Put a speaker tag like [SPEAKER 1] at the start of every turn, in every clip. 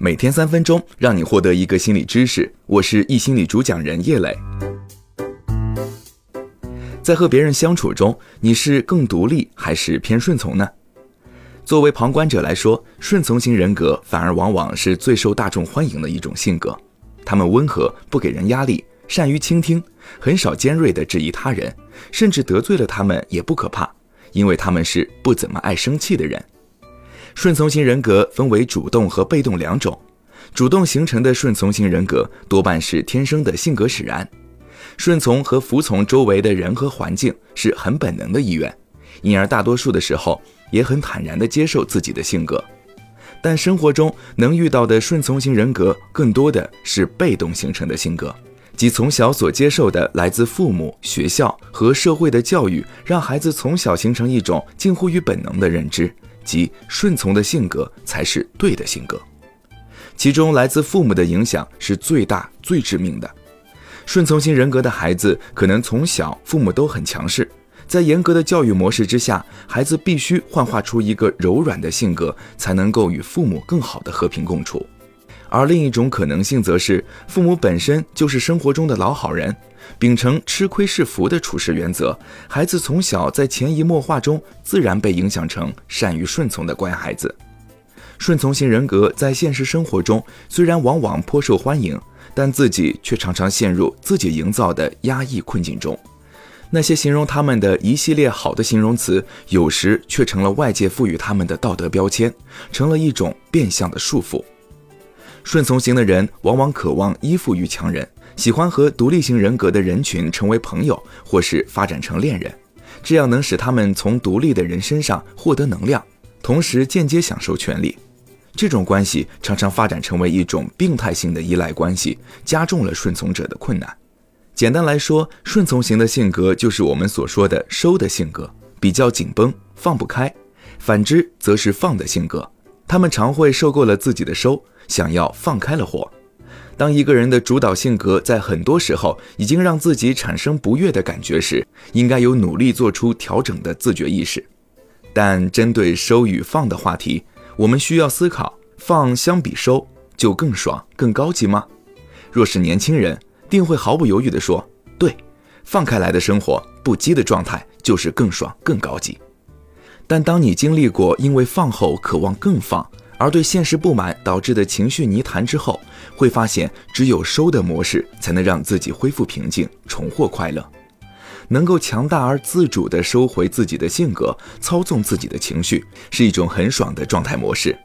[SPEAKER 1] 每天三分钟，让你获得一个心理知识。我是易心理主讲人叶磊。在和别人相处中，你是更独立还是偏顺从呢？作为旁观者来说，顺从型人格反而往往是最受大众欢迎的一种性格。他们温和，不给人压力，善于倾听，很少尖锐地质疑他人，甚至得罪了他们也不可怕，因为他们是不怎么爱生气的人。顺从型人格分为主动和被动两种，主动形成的顺从型人格多半是天生的性格使然。顺从和服从周围的人和环境是很本能的意愿，因而大多数的时候也很坦然地接受自己的性格。但生活中能遇到的顺从型人格更多的是被动形成的性格，即从小所接受的来自父母、学校和社会的教育，让孩子从小形成一种近乎于本能的认知，及顺从的性格才是对的性格。其中来自父母的影响是最大、最致命的。顺从型人格的孩子可能从小父母都很强势，在严格的教育模式之下，孩子必须幻化出一个柔软的性格，才能够与父母更好的和平共处。而另一种可能性则是，父母本身就是生活中的老好人，秉承吃亏是福的处事原则，孩子从小在潜移默化中自然被影响成善于顺从的乖孩子。顺从型人格在现实生活中虽然往往颇受欢迎。但自己却常常陷入自己营造的压抑困境中，那些形容他们的一系列好的形容词，有时却成了外界赋予他们的道德标签，成了一种变相的束缚。顺从型的人往往渴望依附于强人，喜欢和独立型人格的人群成为朋友，或是发展成恋人，这样能使他们从独立的人身上获得能量，同时间接享受权利。这种关系常常发展成为一种病态性的依赖关系，加重了顺从者的困难。简单来说，顺从型的性格就是我们所说的“收”的性格，比较紧绷，放不开；反之，则是“放”的性格，他们常会受够了自己的收，想要放开了活。当一个人的主导性格在很多时候已经让自己产生不悦的感觉时，应该有努力做出调整的自觉意识。但针对收与放的话题，我们需要思考：放相比收，就更爽、更高级吗？若是年轻人，定会毫不犹豫地说：“对，放开来的生活，不羁的状态，就是更爽、更高级。”但当你经历过因为放后渴望更放，而对现实不满导致的情绪泥潭之后，会发现只有收的模式才能让自己恢复平静，重获快乐。能够强大而自主地收回自己的性格，操纵自己的情绪，是一种很爽的状态模式。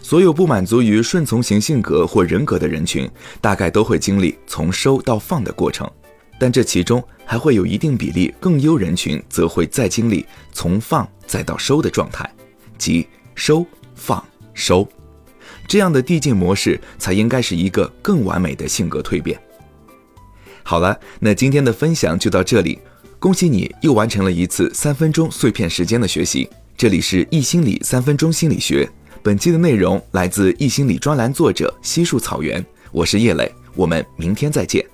[SPEAKER 1] 所有不满足于顺从型性格或人格的人群，大概都会经历从收到放的过程，但这其中还会有一定比例更优人群，则会再经历从放再到收的状态，即收放收，这样的递进模式才应该是一个更完美的性格蜕变。好了，那今天的分享就到这里。恭喜你又完成了一次三分钟碎片时间的学习。这里是易心理三分钟心理学，本期的内容来自易心理专栏作者西树草原，我是叶磊，我们明天再见。